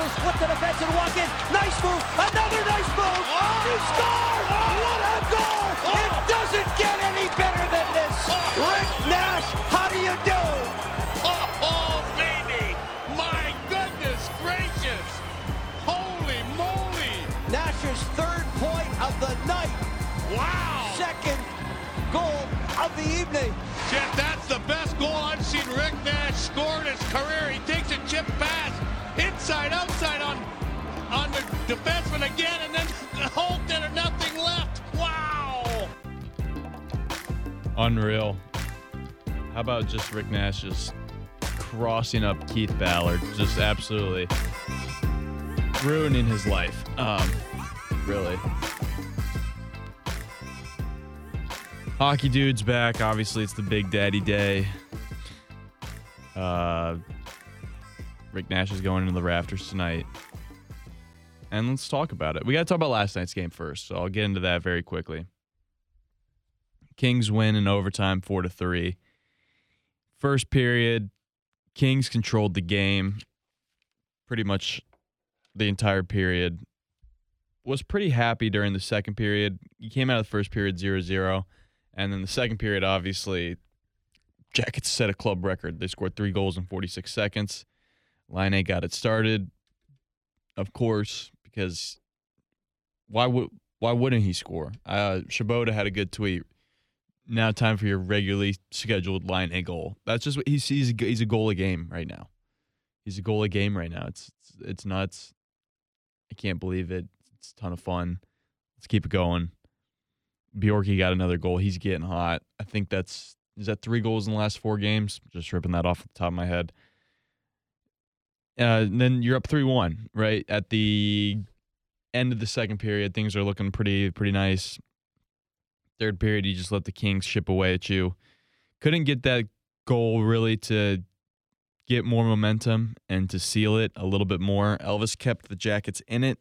will split the defense and walk in. Nice move. Another nice move. Oh. He scored. Oh. What a goal. Oh. It doesn't get any better than this. Oh! Rick Nash, how do you do? Oh, oh, baby. My goodness gracious. Holy moly. Nash's third point of the night. Wow. Second goal of the evening. Jeff, that's the best goal I've seen Rick Nash score in his career. Inside, outside on on the defenseman again, and then Holt did or nothing left. Wow! Unreal. How about just Rick Nash just crossing up Keith Ballard, just absolutely ruining his life. Um, really. Hockey dude's back. Obviously, it's the Big Daddy Day. Uh, Rick Nash is going into the rafters tonight. And let's talk about it. We got to talk about last night's game first, so I'll get into that very quickly. Kings win in overtime 4 to 3. First period, Kings controlled the game pretty much the entire period. Was pretty happy during the second period. You came out of the first period 0 0. And then the second period, obviously, Jackets set a club record. They scored three goals in 46 seconds. Laine got it started, of course, because why would why wouldn't he score? Uh, had a good tweet. Now time for your regularly scheduled Laine goal. That's just what he's a, he's a goal a game right now. He's a goal a game right now. It's it's, it's nuts. I can't believe it. It's a ton of fun. Let's keep it going. Bjorky got another goal. He's getting hot. I think that's is that three goals in the last four games. Just ripping that off the top of my head. Uh, then you're up three one right at the end of the second period. Things are looking pretty pretty nice. Third period, you just let the Kings ship away at you. Couldn't get that goal really to get more momentum and to seal it a little bit more. Elvis kept the Jackets in it.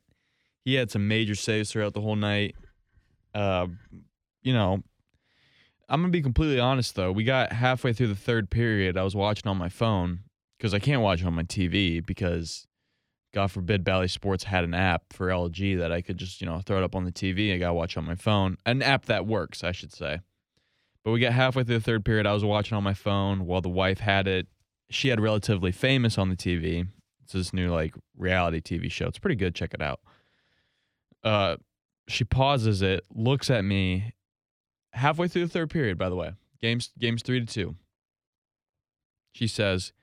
He had some major saves throughout the whole night. Uh, you know, I'm gonna be completely honest though. We got halfway through the third period. I was watching on my phone because I can't watch it on my TV because, God forbid, Bally Sports had an app for LG that I could just you know throw it up on the TV. I gotta watch on my phone. An app that works, I should say. But we got halfway through the third period. I was watching on my phone while the wife had it. She had relatively famous on the TV. It's this new like reality TV show. It's pretty good. Check it out. Uh, she pauses it, looks at me. Halfway through the third period, by the way, games games three to two. She says,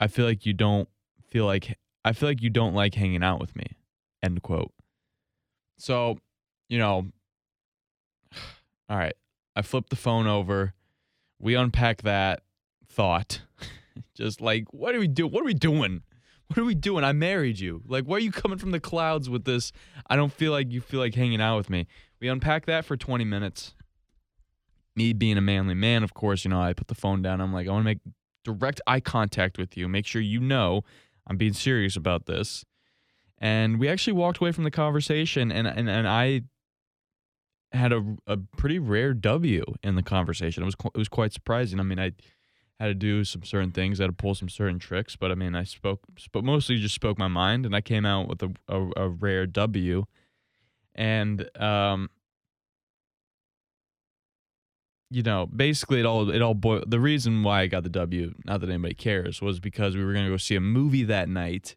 "I feel like you don't feel like I feel like you don't like hanging out with me." End quote. So, you know, all right. I flip the phone over. We unpack that thought. Just like, what are we do? What are we doing? What are we doing? I married you. Like, why are you coming from the clouds with this? I don't feel like you feel like hanging out with me. We unpack that for 20 minutes. Me being a manly man, of course, you know, I put the phone down. I'm like, I want to make direct eye contact with you. Make sure you know I'm being serious about this. And we actually walked away from the conversation, and and, and I had a, a pretty rare W in the conversation. It was it was quite surprising. I mean, I had to do some certain things, I had to pull some certain tricks, but I mean, I spoke, but mostly just spoke my mind, and I came out with a, a, a rare W. And um, you know, basically it all it all boiled. The reason why I got the W, not that anybody cares, was because we were gonna go see a movie that night,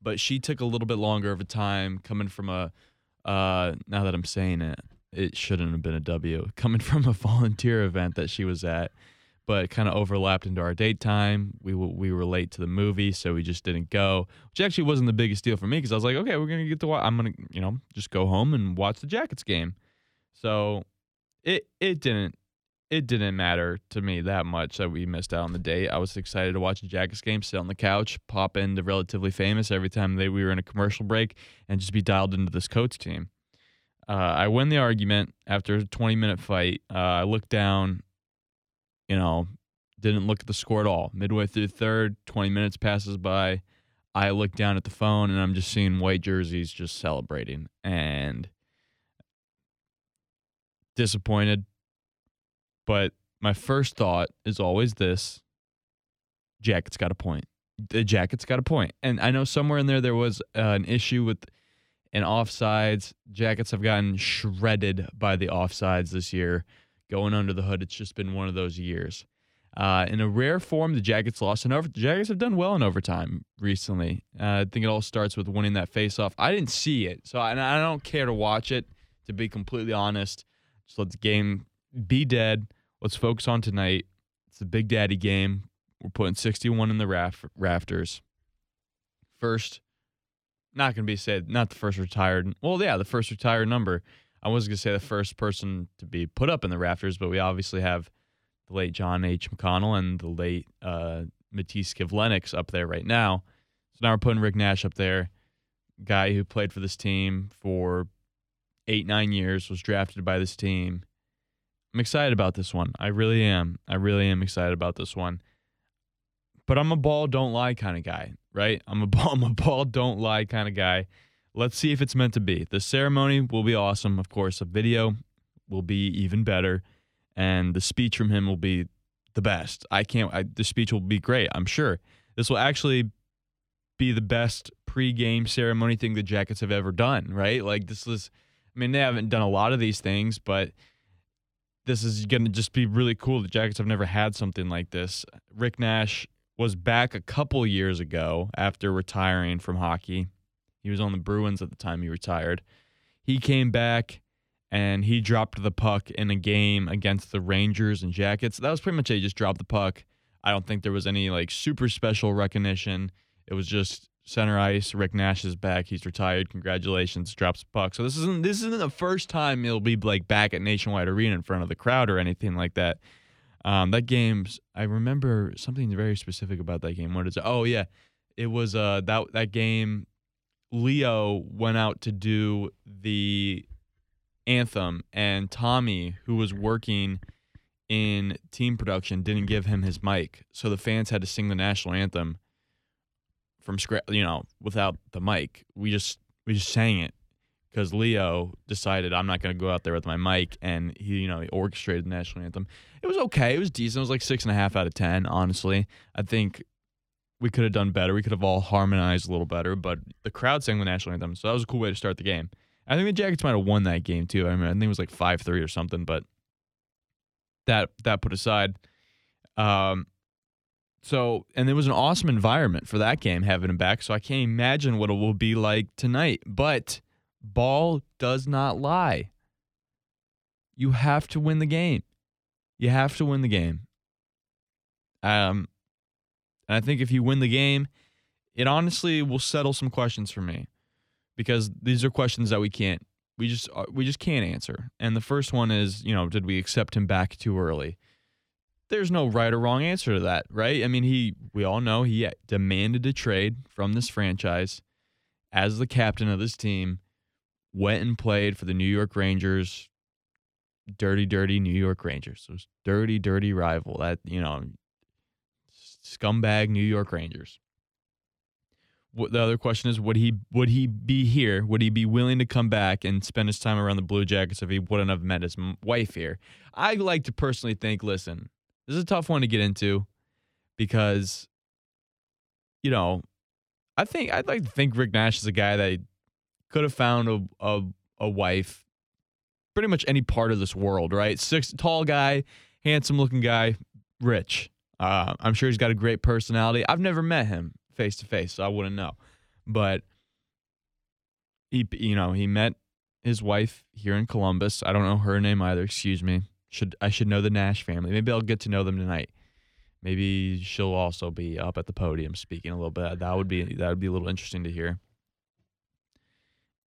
but she took a little bit longer of a time coming from a. Uh, now that I'm saying it, it shouldn't have been a W. Coming from a volunteer event that she was at, but kind of overlapped into our date time. We w- we were late to the movie, so we just didn't go. Which actually wasn't the biggest deal for me because I was like, okay, we're gonna get to watch. I'm gonna you know just go home and watch the Jackets game. So it it didn't it didn't matter to me that much that we missed out on the date. I was excited to watch the Jackets game, sit on the couch, pop into relatively famous every time they we were in a commercial break, and just be dialed into this coach team. Uh, I win the argument after a 20 minute fight. Uh, I look down, you know, didn't look at the score at all. Midway through third, 20 minutes passes by. I look down at the phone and I'm just seeing white jerseys just celebrating and disappointed. But my first thought is always this Jackets got a point. the Jackets got a point. And I know somewhere in there there was uh, an issue with an offsides. Jackets have gotten shredded by the offsides this year. Going under the hood, it's just been one of those years. Uh, in a rare form, the Jackets lost in over. The Jackets have done well in overtime recently. Uh, I think it all starts with winning that faceoff. I didn't see it, so I, I don't care to watch it. To be completely honest, just let the game be dead. Let's focus on tonight. It's the Big Daddy game. We're putting 61 in the raf- rafters. First, not going to be said, not the first retired. Well, yeah, the first retired number. I was going to say the first person to be put up in the rafters, but we obviously have the late John H. McConnell and the late uh, Matiss Kivlenieks up there right now. So now we're putting Rick Nash up there, guy who played for this team for eight, nine years, was drafted by this team. I'm excited about this one. I really am. I really am excited about this one. But I'm a ball don't lie kind of guy, right? I'm a ball, I'm a ball don't lie kind of guy. Let's see if it's meant to be. The ceremony will be awesome, of course. A video will be even better and the speech from him will be the best. I can't. I, the speech will be great. I'm sure this will actually be the best pre-game ceremony thing the Jackets have ever done. Right? Like this is. I mean, they haven't done a lot of these things, but this is going to just be really cool. The Jackets have never had something like this. Rick Nash was back a couple years ago after retiring from hockey. He was on the Bruins at the time he retired. He came back and he dropped the puck in a game against the Rangers and Jackets. That was pretty much it. He just dropped the puck. I don't think there was any like super special recognition. It was just center ice. Rick Nash is back. He's retired. Congratulations. Drops the puck. So this isn't this isn't the first time he'll be like back at Nationwide Arena in front of the crowd or anything like that. Um, that game's I remember something very specific about that game. What is it? Oh yeah, it was uh that that game. Leo went out to do the anthem, and Tommy, who was working in team production, didn't give him his mic, so the fans had to sing the national anthem from scratch. You know, without the mic, we just we just sang it because Leo decided I'm not going to go out there with my mic, and he, you know, he orchestrated the national anthem. It was okay. It was decent. It was like six and a half out of ten. Honestly, I think we could have done better. We could have all harmonized a little better, but the crowd sang the national anthem, so that was a cool way to start the game. I think the Jackets might have won that game too. I mean, I think it was like five three or something, but that that put aside. Um, so and it was an awesome environment for that game having him back. So I can't imagine what it will be like tonight. But ball does not lie. You have to win the game. You have to win the game. Um, and I think if you win the game, it honestly will settle some questions for me because these are questions that we can't we just uh, we just can't answer. And the first one is, you know, did we accept him back too early? There's no right or wrong answer to that, right? I mean, he we all know he demanded a trade from this franchise as the captain of this team, went and played for the New York Rangers, dirty dirty New York Rangers. Those dirty dirty rival that, you know, scumbag New York Rangers What, the other question is would he would he be here would he be willing to come back and spend his time around the blue jackets if he wouldn't have met his wife here i like to personally think listen this is a tough one to get into because you know i think i'd like to think rick nash is a guy that could have found a, a, a wife pretty much any part of this world right six tall guy handsome looking guy rich uh, i'm sure he's got a great personality i've never met him face to face, so I wouldn't know. But he, you know, he met his wife here in Columbus. I don't know her name either. Excuse me. Should I should know the Nash family? Maybe I'll get to know them tonight. Maybe she'll also be up at the podium speaking a little bit. That would be that would be a little interesting to hear.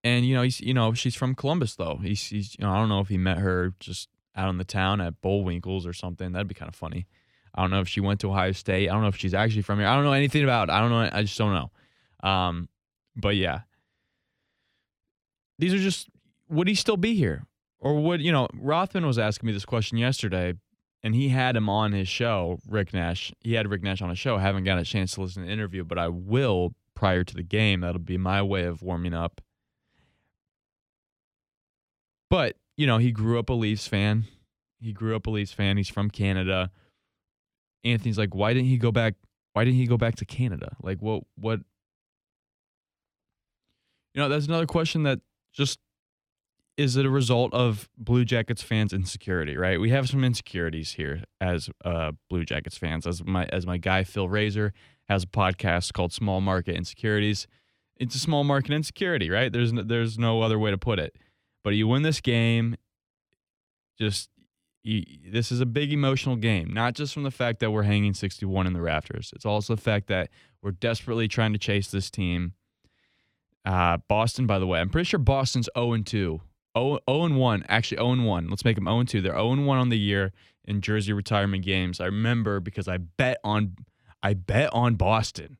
And you know, he's you know she's from Columbus though. He's, he's you know I don't know if he met her just out in the town at Bullwinkles or something. That'd be kind of funny. I don't know if she went to Ohio State. I don't know if she's actually from here. I don't know anything about. It. I don't know. I just don't know. Um, but yeah, these are just. Would he still be here, or would you know? Rothman was asking me this question yesterday, and he had him on his show. Rick Nash. He had Rick Nash on his show. I haven't got a chance to listen to the interview, but I will prior to the game. That'll be my way of warming up. But you know, he grew up a Leafs fan. He grew up a Leafs fan. He's from Canada Anthony's like, why didn't he go back? Why didn't he go back to Canada? Like what what You know, that's another question that just is it a result of Blue Jackets fans' insecurity, right? We have some insecurities here as uh, Blue Jackets fans. As my as my guy Phil Razor has a podcast called Small Market Insecurities. It's a small market insecurity, right? There's no, there's no other way to put it. But you win this game, just you, this is a big emotional game, not just from the fact that we're hanging 61 in the rafters. It's also the fact that we're desperately trying to chase this team. Uh, Boston, by the way, I'm pretty sure Boston's 0 and 2 0, 0 and 1, actually 0 and 1. Let's make them 0 and 2. They're 0 and 1 on the year in jersey retirement games. I remember because I bet on I bet on Boston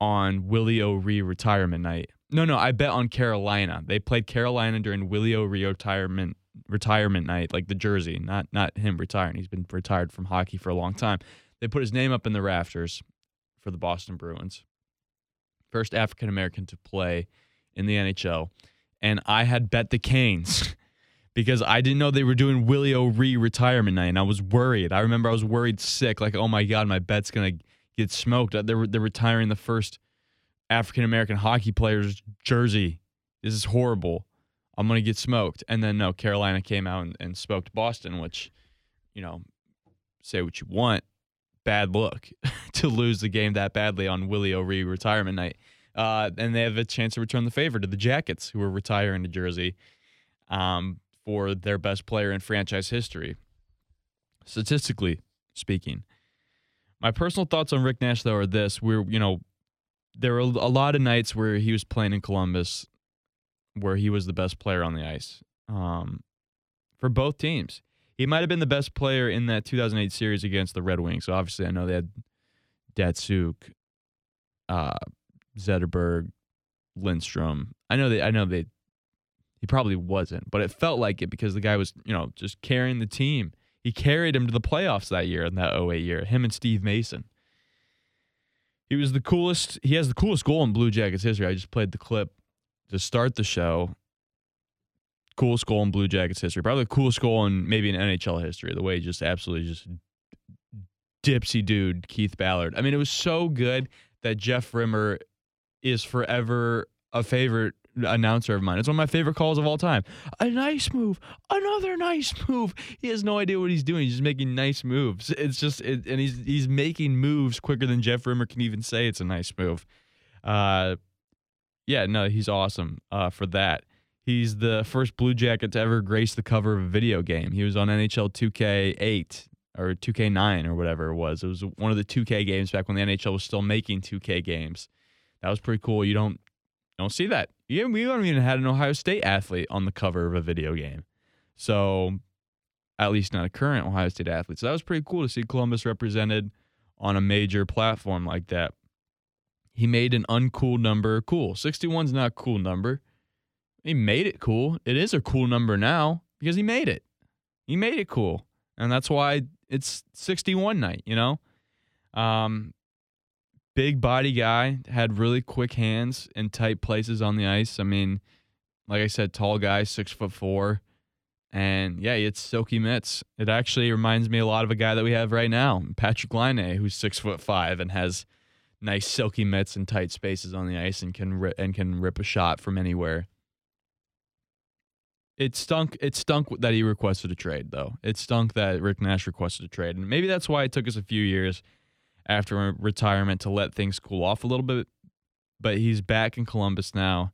on Willie O'Ree retirement night. No, no, I bet on Carolina. They played Carolina during Willie O'Ree retirement retirement night, like the jersey, not not him retiring. He's been retired from hockey for a long time. They put his name up in the rafters for the Boston Bruins. First African American to play in the NHL and I had bet the Canes because I didn't know they were doing Willie O'Ree retirement night, and I was worried. I remember I was worried sick, like, oh my god, my bet's gonna get smoked. Uh, they're they're retiring the first African American hockey player's jersey. This is horrible. I'm gonna get smoked. And then no, Carolina came out and, and smoked Boston, which, you know, say what you want, bad look to lose the game that badly on Willie O'Ree retirement night uh, and they have a chance to return the favor to the Jackets, who are retiring to Jersey um, for their best player in franchise history, statistically speaking. My personal thoughts on Rick Nash, though, are this: we're you know, there were a lot of nights where he was playing in Columbus, where he was the best player on the ice um, for both teams. He might have been the best player in that 2008 series against the Red Wings. So obviously, I know they had Datsyuk, uh, Zetterberg, Lindstrom. I know they I know they he probably wasn't, but it felt like it because the guy was, you know, just carrying the team. He carried him to the playoffs that year in that 08 year, him and Steve Mason. He was the coolest. He has the coolest goal in Blue Jackets history. I just played the clip to start the show. Coolest goal in Blue Jackets history. Probably the coolest goal in maybe in NHL history. The way he just absolutely just dipsy dude Keith Ballard. I mean, it was so good that Jeff Rimer is forever a favorite announcer of mine. It's one of my favorite calls of all time. A nice move, another nice move. He has no idea what he's doing. He's just making nice moves. It's just, it, and he's he's making moves quicker than Jeff Rimer can even say it's a nice move. Uh, yeah, no, he's awesome uh, for that. He's the first Blue Jacket to ever grace the cover of a video game. He was on NHL 2K8 or 2K9 or whatever it was. It was one of the 2K games back when the NHL was still making 2K games. That was pretty cool. You don't don't see that. Yeah, we haven't even had an Ohio State athlete on the cover of a video game. So at least not a current Ohio State athlete. So that was pretty cool to see Columbus represented on a major platform like that. He made an uncool number cool. 61's not a cool number. He made it cool. It is a cool number now because he made it. He made it cool. And that's why it's 61 night, you know? Um, big body guy, had really quick hands in tight places on the ice. I mean, like I said, tall guy, six foot four. And yeah, it's silky mitts. It actually reminds me a lot of a guy that we have right now, Patrick Laine, who's six foot five and has nice silky mitts and tight spaces on the ice and can rip, and can rip a shot from anywhere. It stunk. It stunk that he requested a trade, though. It stunk that Rick Nash requested a trade, and maybe that's why it took us a few years after retirement to let things cool off a little bit. But he's back in Columbus now.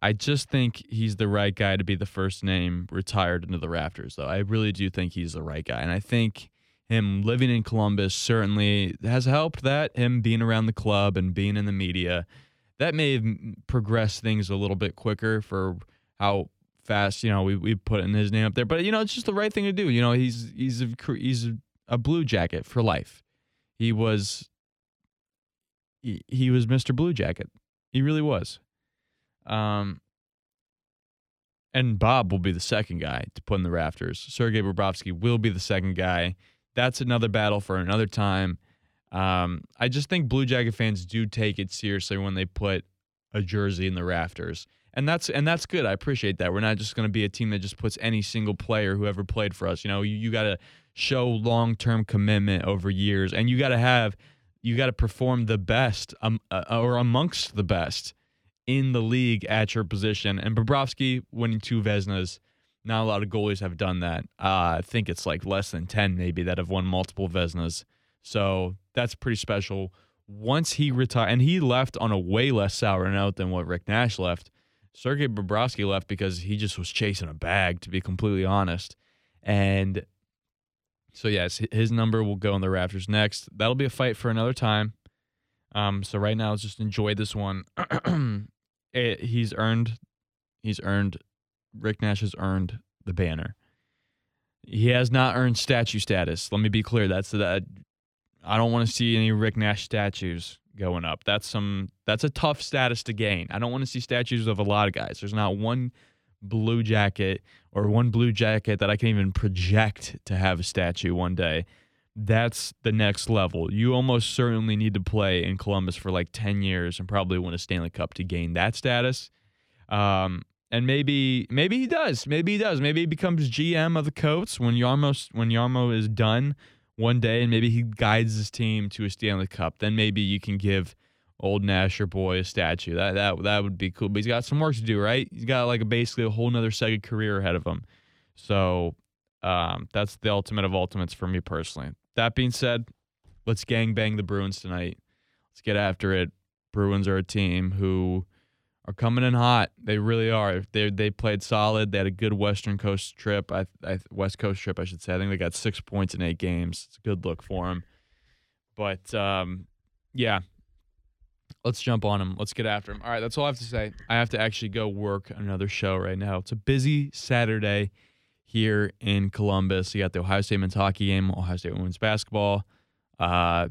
I just think he's the right guy to be the first name retired into the rafters, though. I really do think he's the right guy. And I think him living in Columbus certainly has helped that, him being around the club and being in the media. That may have progressed things a little bit quicker for how fast, you know, we, we put in his name up there. But, you know, it's just the right thing to do. You know, he's, he's, a, he's a blue jacket for life. He was he, he was Mr. Blue Jacket. He really was. Um and Bob will be the second guy to put in the rafters. Sergei Bobrovsky will be the second guy. That's another battle for another time. Um, I just think Blue Jacket fans do take it seriously when they put a jersey in the rafters. And that's and that's good. I appreciate that. We're not just going to be a team that just puts any single player who ever played for us. You know, you, you got to show long term commitment over years, and you got to have you got to perform the best um, uh, or amongst the best in the league at your position. And Bobrovsky winning two Vezinas. not a lot of goalies have done that. Uh, I think it's like less than 10 maybe that have won multiple Vezinas. So that's pretty special. Once he retired, and he left on a way less sour note than what Rick Nash left. Sergei Bobrovsky left because he just was chasing a bag, to be completely honest. And so, yes, his number will go in the Raptors next. That'll be a fight for another time. Um, so right now, let's just enjoy this one. it, he's earned, he's earned. Rick Nash has earned the banner. He has not earned statue status. Let me be clear. That's that. I don't want to see any Rick Nash statues going up. That's some. That's a tough status to gain. I don't want to see statues of a lot of guys. There's not one blue jacket or one blue jacket that I can even project to have a statue one day. That's the next level. You almost certainly need to play in Columbus for like 10 years and probably win a Stanley Cup to gain that status. Um, and maybe maybe he does. Maybe he does. Maybe he becomes GM of the Coats when Jarmo when Jarmo is done one day, and maybe he guides his team to a Stanley Cup. Then maybe you can give old Nasher boy a statue. That that that would be cool. But he's got some work to do, right? He's got like a, basically a whole nother second career ahead of him. So um, that's the ultimate of ultimates for me personally. That being said, let's gang bang the Bruins tonight. Let's get after it. Bruins are a team who are coming in hot. They really are. They they played solid. They had a good Western Coast trip. I, I West Coast trip, I should say. I think they got six points in eight games. It's a good look for them. But um, yeah, let's jump on them. Let's get after them. All right, that's all I have to say. I have to actually go work another show right now. It's a busy Saturday here in Columbus. You got the Ohio State men's hockey game, Ohio State women's basketball, uh,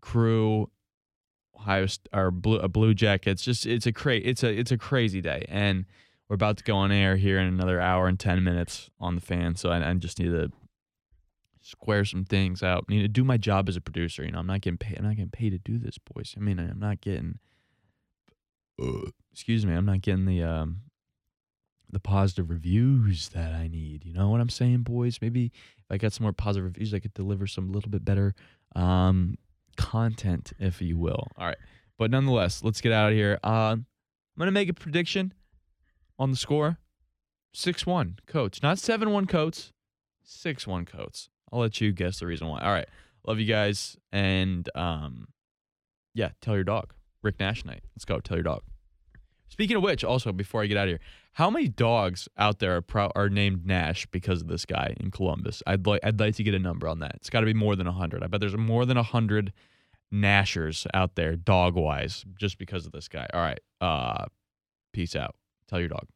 crew, Ohio or Blue, Blue Jackets. Just it's a cra- it's a it's a crazy day, and we're about to go on air here in another hour and ten minutes on the fan. So I, I just need to square some things out. I need to do my job as a producer. You know, I'm not getting paid. I'm not getting paid to do this, boys. I mean, I'm not getting. Uh, excuse me. I'm not getting the um, the positive reviews that I need. You know what I'm saying, boys? Maybe if I got some more positive reviews, I could deliver some a little bit better um, content, if you will. All right, but nonetheless, let's get out of here. Uh, I'm gonna make a prediction on the score: six-one, Coats. Not seven-one, Coats. Six-one, Coats. I'll let you guess the reason why. All right. Love you guys. And um, yeah, tell your dog. Rick Nash night. Let's go. Tell your dog. Speaking of which, also before I get out of here, how many dogs out there are, pro- are named Nash because of this guy in Columbus? I'd like I'd like to get a number on that. It's got to be more than hundred. I bet there's more than hundred Nashers out there, dog wise, just because of this guy. All right. Uh, peace out. Tell your dog.